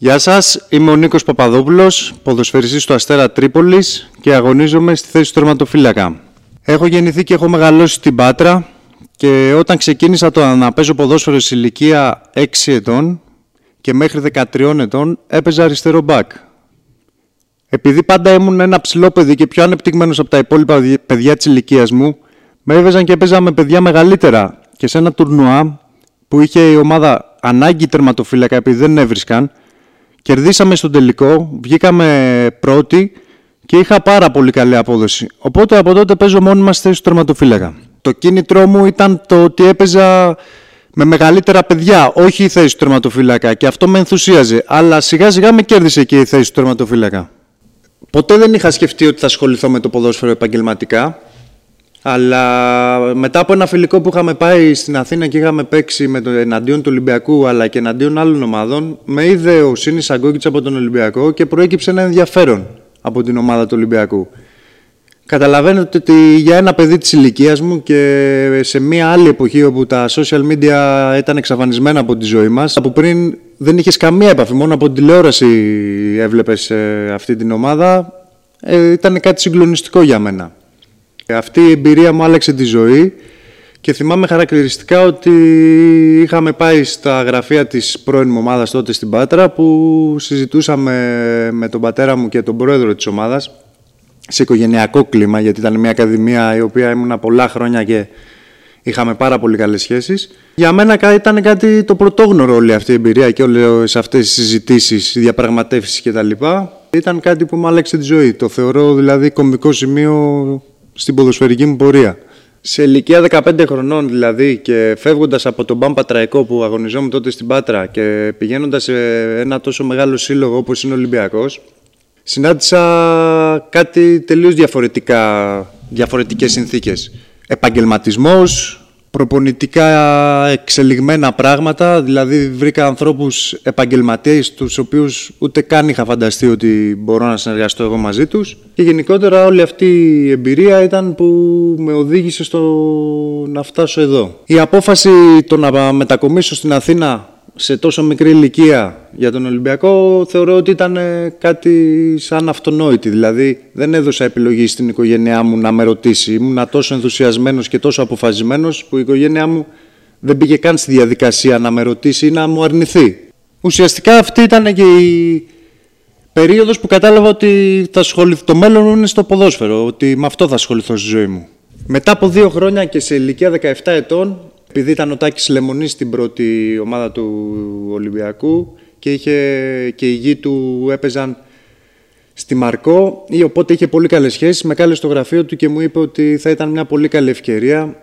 Γεια σας, είμαι ο Νίκος Παπαδόπουλος, ποδοσφαιριστής του Αστέρα Τρίπολης και αγωνίζομαι στη θέση του τερματοφύλακα. Έχω γεννηθεί και έχω μεγαλώσει στην Πάτρα και όταν ξεκίνησα το να παίζω ποδόσφαιρο σε ηλικία 6 ετών και μέχρι 13 ετών έπαιζα αριστερό μπακ. Επειδή πάντα ήμουν ένα ψηλό παιδί και πιο ανεπτυγμένος από τα υπόλοιπα παιδιά της ηλικίας μου, με έβαιζαν και έπαιζα με παιδιά μεγαλύτερα. Και σε ένα τουρνουά που είχε η ομάδα ανάγκη τερματοφύλακα επειδή δεν έβρισκαν, κερδίσαμε στο τελικό, βγήκαμε πρώτοι και είχα πάρα πολύ καλή απόδοση. Οπότε από τότε παίζω μόνιμα στη θέση του τερματοφύλακα. Το κίνητρό μου ήταν το ότι έπαιζα με μεγαλύτερα παιδιά, όχι η θέση του τερματοφύλακα και αυτό με ενθουσίαζε. Αλλά σιγά σιγά με κέρδισε και η θέση του τερματοφύλακα. Ποτέ δεν είχα σκεφτεί ότι θα ασχοληθώ με το ποδόσφαιρο επαγγελματικά. Αλλά μετά από ένα φιλικό που είχαμε πάει στην Αθήνα και είχαμε παίξει με το εναντίον του Ολυμπιακού αλλά και εναντίον άλλων ομάδων, με είδε ο Σίνης Αγκόκητς από τον Ολυμπιακό και προέκυψε ένα ενδιαφέρον από την ομάδα του Ολυμπιακού. Καταλαβαίνετε ότι για ένα παιδί της ηλικίας μου και σε μια άλλη εποχή όπου τα social media ήταν εξαφανισμένα από τη ζωή μας, από πριν δεν είχες καμία επαφή, μόνο από την τηλεόραση έβλεπες ε, αυτή την ομάδα, ε, ήταν κάτι συγκλονιστικό για μένα. Αυτή η εμπειρία μου άλλαξε τη ζωή και θυμάμαι χαρακτηριστικά ότι είχαμε πάει στα γραφεία της πρώην ομάδας τότε στην Πάτρα που συζητούσαμε με τον πατέρα μου και τον πρόεδρο της ομάδας σε οικογενειακό κλίμα, γιατί ήταν μια ακαδημία η οποία ήμουνα πολλά χρόνια και είχαμε πάρα πολύ καλές σχέσεις. Για μένα ήταν κάτι το πρωτόγνωρο όλη αυτή η εμπειρία και όλες αυτές οι συζητήσεις, οι διαπραγματεύσεις κτλ. Ήταν κάτι που μου άλλαξε τη ζωή. Το θεωρώ δηλαδή κομβικό σημείο στην ποδοσφαιρική μου πορεία. Σε ηλικία 15 χρονών δηλαδή και φεύγοντας από τον Μπαμ Πατραϊκό που αγωνιζόμουν τότε στην Πάτρα και πηγαίνοντας σε ένα τόσο μεγάλο σύλλογο όπως είναι ο Ολυμπιακός, συνάντησα κάτι τελείως διαφορετικά, διαφορετικές συνθήκες. Επαγγελματισμός, προπονητικά εξελιγμένα πράγματα, δηλαδή βρήκα ανθρώπους επαγγελματίες τους οποίους ούτε καν είχα φανταστεί ότι μπορώ να συνεργαστώ εγώ μαζί τους και γενικότερα όλη αυτή η εμπειρία ήταν που με οδήγησε στο να φτάσω εδώ. Η απόφαση το να μετακομίσω στην Αθήνα σε τόσο μικρή ηλικία για τον Ολυμπιακό θεωρώ ότι ήταν ε, κάτι σαν αυτονόητη. Δηλαδή δεν έδωσα επιλογή στην οικογένειά μου να με ρωτήσει. Ήμουν τόσο ενθουσιασμένος και τόσο αποφασισμένος που η οικογένειά μου δεν πήγε καν στη διαδικασία να με ρωτήσει ή να μου αρνηθεί. Ουσιαστικά αυτή ήταν και η περίοδος που κατάλαβα ότι θα ασχοληθώ, το μέλλον μου είναι στο ποδόσφαιρο, ότι με αυτό θα ασχοληθώ στη ζωή μου. Μετά από δύο χρόνια και σε ηλικία 17 ετών επειδή ήταν ο Τάκης Λεμονής στην πρώτη ομάδα του Ολυμπιακού και, είχε, και οι γη του έπαιζαν στη Μαρκό ή οπότε είχε πολύ καλές σχέσεις, με κάλεσε στο γραφείο του και μου είπε ότι θα ήταν μια πολύ καλή ευκαιρία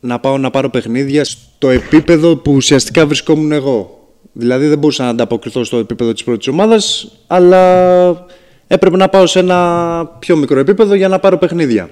να πάω να πάρω παιχνίδια στο επίπεδο που ουσιαστικά βρισκόμουν εγώ. Δηλαδή δεν μπορούσα να ανταποκριθώ στο επίπεδο της πρώτης ομάδας, αλλά έπρεπε να πάω σε ένα πιο μικρό επίπεδο για να πάρω παιχνίδια.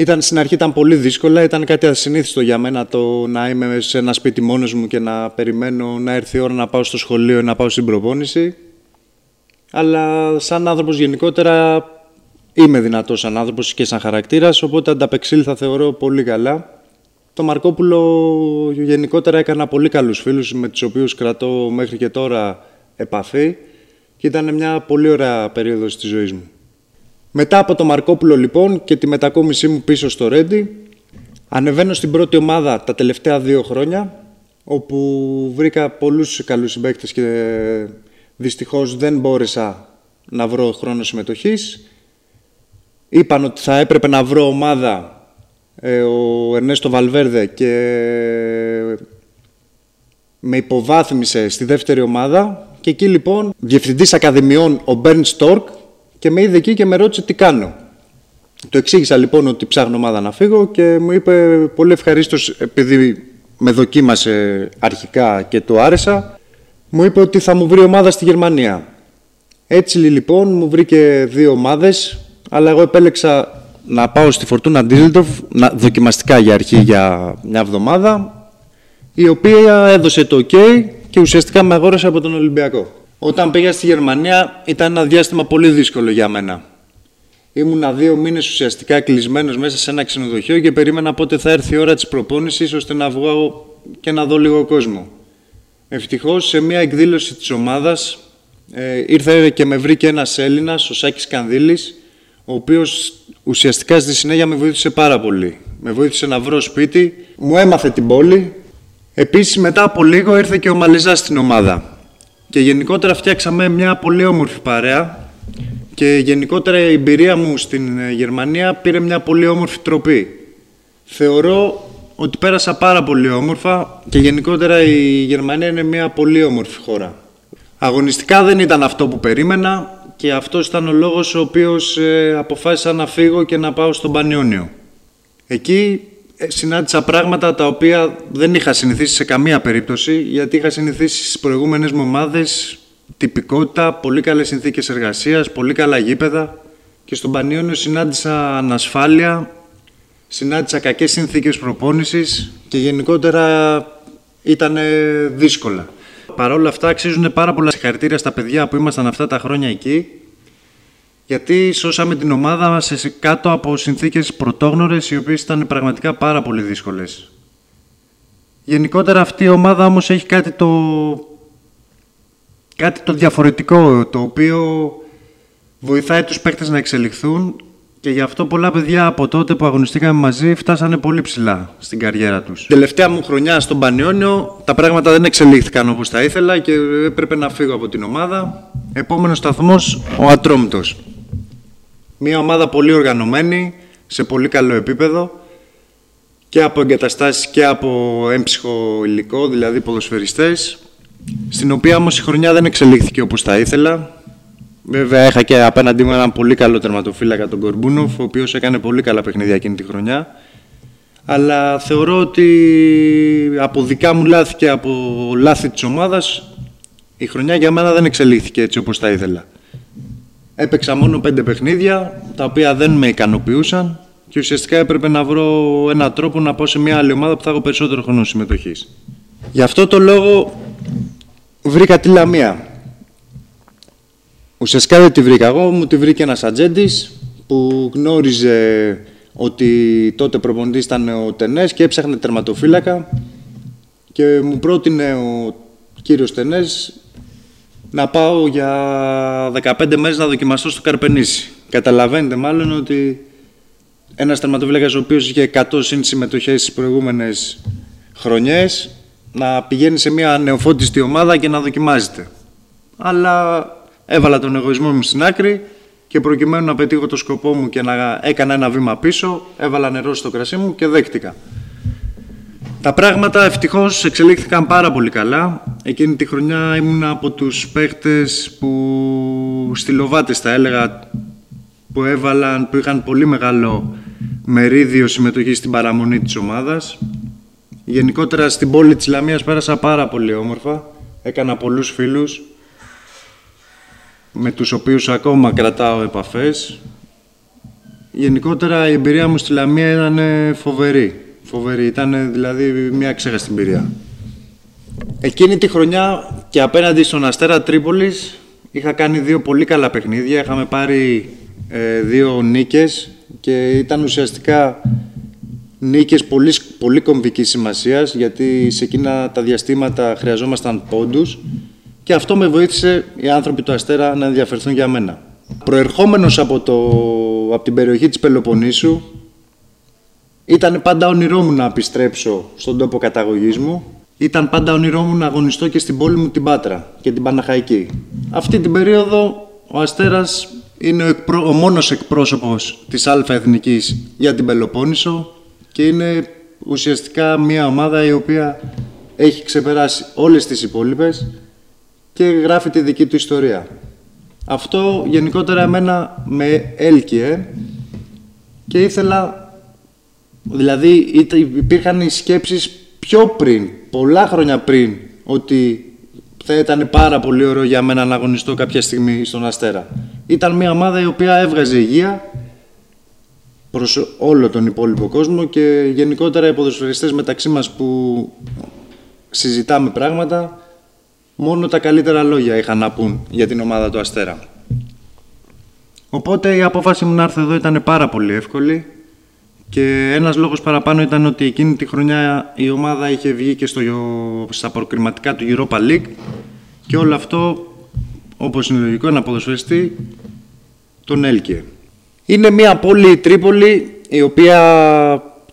Ήταν, στην αρχή ήταν πολύ δύσκολα, ήταν κάτι ασυνήθιστο για μένα το να είμαι σε ένα σπίτι μόνος μου και να περιμένω να έρθει η ώρα να πάω στο σχολείο ή να πάω στην προπόνηση. Αλλά σαν άνθρωπος γενικότερα είμαι δυνατός σαν άνθρωπος και σαν χαρακτήρας, οπότε ανταπεξήλθα θεωρώ πολύ καλά. Το Μαρκόπουλο γενικότερα έκανα πολύ καλούς φίλους με τους οποίους κρατώ μέχρι και τώρα επαφή και ήταν μια πολύ ωραία περίοδος της ζωής μου. Μετά από το Μαρκόπουλο λοιπόν και τη μετακόμισή μου πίσω στο Ρέντι, ανεβαίνω στην πρώτη ομάδα τα τελευταία δύο χρόνια, όπου βρήκα πολλούς καλούς συμπαίκτες και δυστυχώς δεν μπόρεσα να βρω χρόνο συμμετοχής. Είπαν ότι θα έπρεπε να βρω ομάδα ε, ο Ερνέστο Βαλβέρδε και με υποβάθμισε στη δεύτερη ομάδα και εκεί λοιπόν διευθυντής ακαδημιών ο Μπέρν Στόρκ και με είδε εκεί και με ρώτησε τι κάνω. Το εξήγησα λοιπόν ότι ψάχνω ομάδα να φύγω και μου είπε πολύ ευχαρίστως επειδή με δοκίμασε αρχικά και το άρεσα, μου είπε ότι θα μου βρει ομάδα στη Γερμανία. Έτσι λοιπόν μου βρήκε δύο ομάδες, αλλά εγώ επέλεξα να πάω στη Φορτούνα Ντίζελτοφ, δοκιμαστικά για αρχή για μια εβδομάδα, η οποία έδωσε το ok και ουσιαστικά με αγόρασε από τον Ολυμπιακό. Όταν πήγα στη Γερμανία ήταν ένα διάστημα πολύ δύσκολο για μένα. Ήμουνα δύο μήνες ουσιαστικά κλεισμένος μέσα σε ένα ξενοδοχείο και περίμενα πότε θα έρθει η ώρα της προπόνησης ώστε να βγω και να δω λίγο κόσμο. Ευτυχώς σε μια εκδήλωση της ομάδας Ε, ήρθε και με βρήκε ένας Έλληνας, ο Σάκης Κανδύλης, ο οποίος ουσιαστικά στη συνέχεια με βοήθησε πάρα πολύ. Με βοήθησε να βρω σπίτι, μου έμαθε την πόλη. Επίσης μετά από λίγο ήρθε και ο Μαλιζάς στην ομάδα. Και γενικότερα φτιάξαμε μια πολύ όμορφη παρέα και γενικότερα η εμπειρία μου στην ε, Γερμανία πήρε μια πολύ όμορφη τροπή. Θεωρώ ότι πέρασα πάρα πολύ όμορφα και γενικότερα η Γερμανία είναι μια πολύ όμορφη χώρα. Αγωνιστικά δεν ήταν αυτό που περίμενα και αυτός ήταν ο λόγος ο οποίος ε, αποφάσισα να φύγω και να πάω στον Πανιόνιο. Εκεί ε, συνάντησα πράγματα τα οποία δεν είχα συνηθίσει σε καμία περίπτωση γιατί είχα συνηθίσει στις προηγούμενες μου ομάδες τυπικότητα, πολύ καλές συνθήκες εργασίας, πολύ καλά γήπεδα και στον Πανιόνιο συνάντησα ανασφάλεια, συνάντησα κακές συνθήκες προπόνησης και γενικότερα ήταν δύσκολα. Παρ' όλα αυτά αξίζουν πάρα πολλά συγχαρητήρια στα παιδιά που ήμασταν αυτά τα χρόνια εκεί γιατί σώσαμε την ομάδα μας κάτω από συνθήκες πρωτόγνωρες οι οποίες ήταν πραγματικά πάρα πολύ δύσκολες. Γενικότερα αυτή η ομάδα όμως έχει κάτι το, κάτι το διαφορετικό το οποίο βοηθάει τους παίκτες να εξελιχθούν και γι' αυτό πολλά παιδιά από τότε που αγωνιστήκαμε μαζί φτάσανε πολύ ψηλά στην καριέρα τους. Τελευταία μου χρονιά στον Πανιόνιο τα πράγματα δεν εξελίχθηκαν όπως τα ήθελα και έπρεπε να φύγω από την ομάδα. Επόμενος σταθμός ο Ατρόμητος. Μια ομάδα πολύ οργανωμένη, σε πολύ καλό επίπεδο και από εγκαταστάσεις και από έμψυχο υλικό, δηλαδή ποδοσφαιριστές, στην οποία όμως η χρονιά δεν εξελίχθηκε όπως τα ήθελα. Βέβαια, είχα και απέναντί μου έναν πολύ καλό τερματοφύλακα, τον Κορμπούνοφ, ο οποίος έκανε πολύ καλά παιχνίδια εκείνη τη χρονιά. Αλλά θεωρώ ότι από δικά μου λάθη και από λάθη της ομάδας, η χρονιά για μένα δεν εξελίχθηκε έτσι όπως τα ήθελα. Έπαιξα μόνο πέντε παιχνίδια, τα οποία δεν με ικανοποιούσαν και ουσιαστικά έπρεπε να βρω έναν τρόπο να πάω σε μια άλλη ομάδα που θα έχω περισσότερο χρόνο συμμετοχής. Γι' αυτό το λόγο βρήκα τη Λαμία Ουσιαστικά δεν τη βρήκα εγώ, μου τη βρήκε ένας ατζέντης που γνώριζε ότι τότε προπονητής ήταν ο Τενές και έψαχνε τερματοφύλακα και μου πρότεινε ο κύριος Τενές να πάω για 15 μέρες να δοκιμαστώ στο Καρπενήσι. Καταλαβαίνετε μάλλον ότι ένας τερματοφύλακας ο οποίος είχε 100 συν συμμετοχές στις προηγούμενες χρονιές να πηγαίνει σε μια νεοφώτιστη ομάδα και να δοκιμάζεται. Αλλά Έβαλα τον εγωισμό μου στην άκρη και προκειμένου να πετύχω το σκοπό μου και να έκανα ένα βήμα πίσω, έβαλα νερό στο κρασί μου και δέχτηκα. Τα πράγματα ευτυχώς εξελίχθηκαν πάρα πολύ καλά. Εκείνη τη χρονιά ήμουν από τους παίχτες που στυλοβάτες θα έλεγα που έβαλαν, που είχαν πολύ μεγάλο μερίδιο συμμετοχή στην παραμονή της ομάδας. Γενικότερα στην πόλη της Λαμίας πέρασα πάρα πολύ όμορφα. Έκανα πολλούς φίλους με τους οποίους ακόμα κρατάω επαφές. Γενικότερα η εμπειρία μου στη Λαμία ήταν φοβερή. Φοβερή. Ήταν δηλαδή μια ξέχαστη εμπειρία. Εκείνη τη χρονιά και απέναντι στον Αστέρα Τρίπολης είχα κάνει δύο πολύ καλά παιχνίδια. Είχαμε πάρει ε, δύο νίκες και ήταν ουσιαστικά νίκες πολύ, πολύ κομβικής σημασίας γιατί σε εκείνα τα διαστήματα χρειαζόμασταν πόντους και αυτό με βοήθησε οι άνθρωποι του Αστέρα να ενδιαφερθούν για μένα. Προερχόμενος από, το, από την περιοχή της Πελοποννήσου, ήταν πάντα όνειρό μου να επιστρέψω στον τόπο καταγωγής μου. Ήταν πάντα όνειρό μου να αγωνιστώ και στην πόλη μου την Πάτρα και την Παναχαϊκή. Αυτή την περίοδο ο Αστέρας είναι ο, εκπρο... ο μόνος εκπρόσωπος της Α Εθνικής για την Πελοπόννησο και είναι ουσιαστικά μια ομάδα η οποία έχει ξεπεράσει όλες τις υπόλοιπες και γράφει τη δική του ιστορία. Αυτό γενικότερα εμένα με έλκυε και ήθελα, δηλαδή υπήρχαν οι σκέψεις πιο πριν, πολλά χρόνια πριν, ότι θα ήταν πάρα πολύ ωραίο για μένα να αγωνιστώ κάποια στιγμή στον Αστέρα. Ήταν μια ομάδα η οποία έβγαζε υγεία προς όλο τον υπόλοιπο κόσμο και γενικότερα οι ποδοσφαιριστές μεταξύ μας που συζητάμε πράγματα μόνο τα καλύτερα λόγια είχαν να πούν για την ομάδα του Αστέρα. Οπότε η απόφαση μου να έρθω εδώ ήταν πάρα πολύ εύκολη και ένας λόγος παραπάνω ήταν ότι εκείνη τη χρονιά η ομάδα είχε βγει και στο, στα προκριματικά του Europa League και όλο αυτό όπως είναι λογικό, ένα ποδοσφαιριστή, τον Έλκε. Είναι μια πόλη η Τρίπολη, η οποία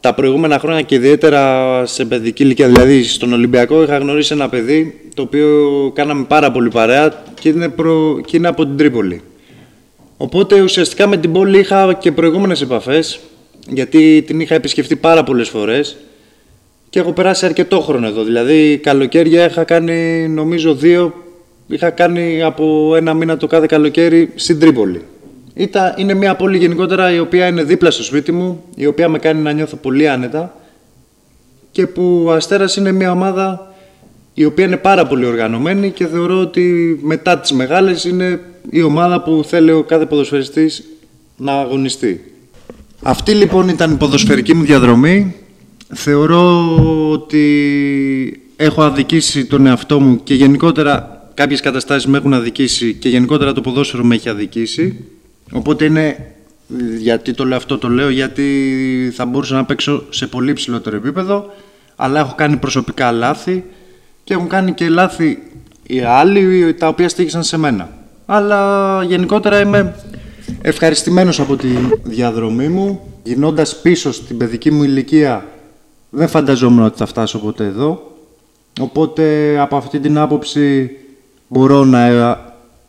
τα προηγούμενα χρόνια και ιδιαίτερα σε παιδική ηλικία, δηλαδή στον Ολυμπιακό, είχα γνωρίσει ένα παιδί το οποίο κάναμε πάρα πολύ παρέα και είναι, προ... και είναι από την Τρίπολη. Οπότε ουσιαστικά με την πόλη είχα και προηγούμενες επαφές, γιατί την είχα επισκεφτεί πάρα πολλές φορές και έχω περάσει αρκετό χρόνο εδώ. Δηλαδή καλοκαίρια είχα κάνει νομίζω δύο, είχα κάνει από ένα μήνα το κάθε καλοκαίρι στην Τρίπολη. Ήταν, είναι μια πόλη γενικότερα η οποία είναι δίπλα στο σπίτι μου, η οποία με κάνει να νιώθω πολύ άνετα και που ο Αστέρας είναι μια ομάδα η οποία είναι πάρα πολύ οργανωμένη και θεωρώ ότι μετά τις μεγάλες είναι η ομάδα που θέλει ο κάθε ποδοσφαιριστής να αγωνιστεί. Αυτή λοιπόν ήταν η ποδοσφαιρική μου διαδρομή. Θεωρώ ότι έχω αδικήσει τον εαυτό μου και γενικότερα κάποιες καταστάσεις με έχουν αδικήσει και γενικότερα το ποδόσφαιρο με έχει αδικήσει. Οπότε είναι, γιατί το λέω αυτό το λέω, γιατί θα μπορούσα να παίξω σε πολύ ψηλότερο επίπεδο, αλλά έχω κάνει προσωπικά λάθη και έχουν κάνει και λάθη οι άλλοι τα οποία στήχησαν σε μένα. Αλλά γενικότερα είμαι ευχαριστημένος από τη διαδρομή μου. Γινώντας πίσω στην παιδική μου ηλικία δεν φανταζόμουν ότι θα φτάσω ποτέ εδώ. Οπότε από αυτή την άποψη μπορώ να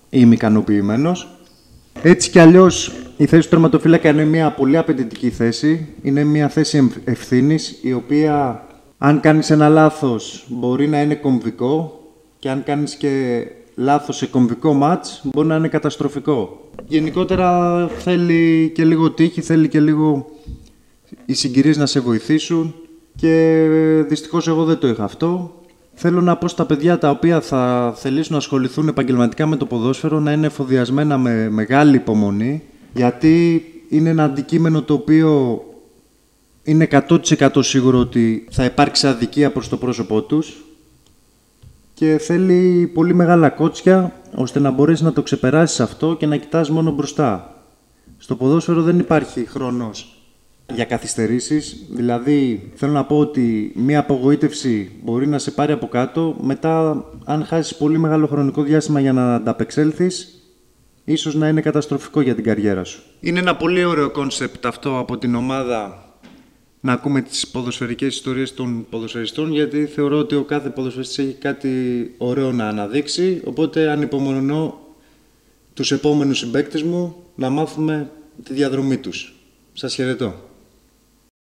είμαι ικανοποιημένος. Έτσι κι αλλιώς η θέση του τερματοφύλακα είναι μια πολύ απαιτητική θέση. Είναι μια θέση ευθύνης η οποία αν κάνεις ένα λάθος μπορεί να είναι κομβικό και αν κάνεις και λάθος σε κομβικό μάτς μπορεί να είναι καταστροφικό. Γενικότερα θέλει και λίγο τύχη, θέλει και λίγο οι συγκυρίες να σε βοηθήσουν και δυστυχώς εγώ δεν το είχα αυτό. Θέλω να πω στα παιδιά τα οποία θα θελήσουν να ασχοληθούν επαγγελματικά με το ποδόσφαιρο να είναι εφοδιασμένα με μεγάλη υπομονή γιατί είναι ένα αντικείμενο το οποίο είναι 100% σίγουρο ότι θα υπάρξει αδικία προς το πρόσωπό τους και θέλει πολύ μεγάλα κότσια ώστε να μπορέσεις να το ξεπεράσεις αυτό και να κοιτάς μόνο μπροστά. Στο ποδόσφαιρο δεν υπάρχει χρόνος για καθυστερήσεις, δηλαδή θέλω να πω ότι μία απογοήτευση μπορεί να σε πάρει από κάτω, μετά αν χάσεις πολύ μεγάλο χρονικό διάστημα για να ανταπεξέλθεις, ίσως να είναι καταστροφικό για την καριέρα σου. Είναι ένα πολύ ωραίο κόνσεπτ αυτό από την ομάδα να ακούμε τις ποδοσφαιρικές ιστορίες των ποδοσφαιριστών γιατί θεωρώ ότι ο κάθε ποδοσφαιριστής έχει κάτι ωραίο να αναδείξει οπότε ανυπομονώ τους επόμενους συμπαίκτες μου να μάθουμε τη διαδρομή τους. Σας χαιρετώ.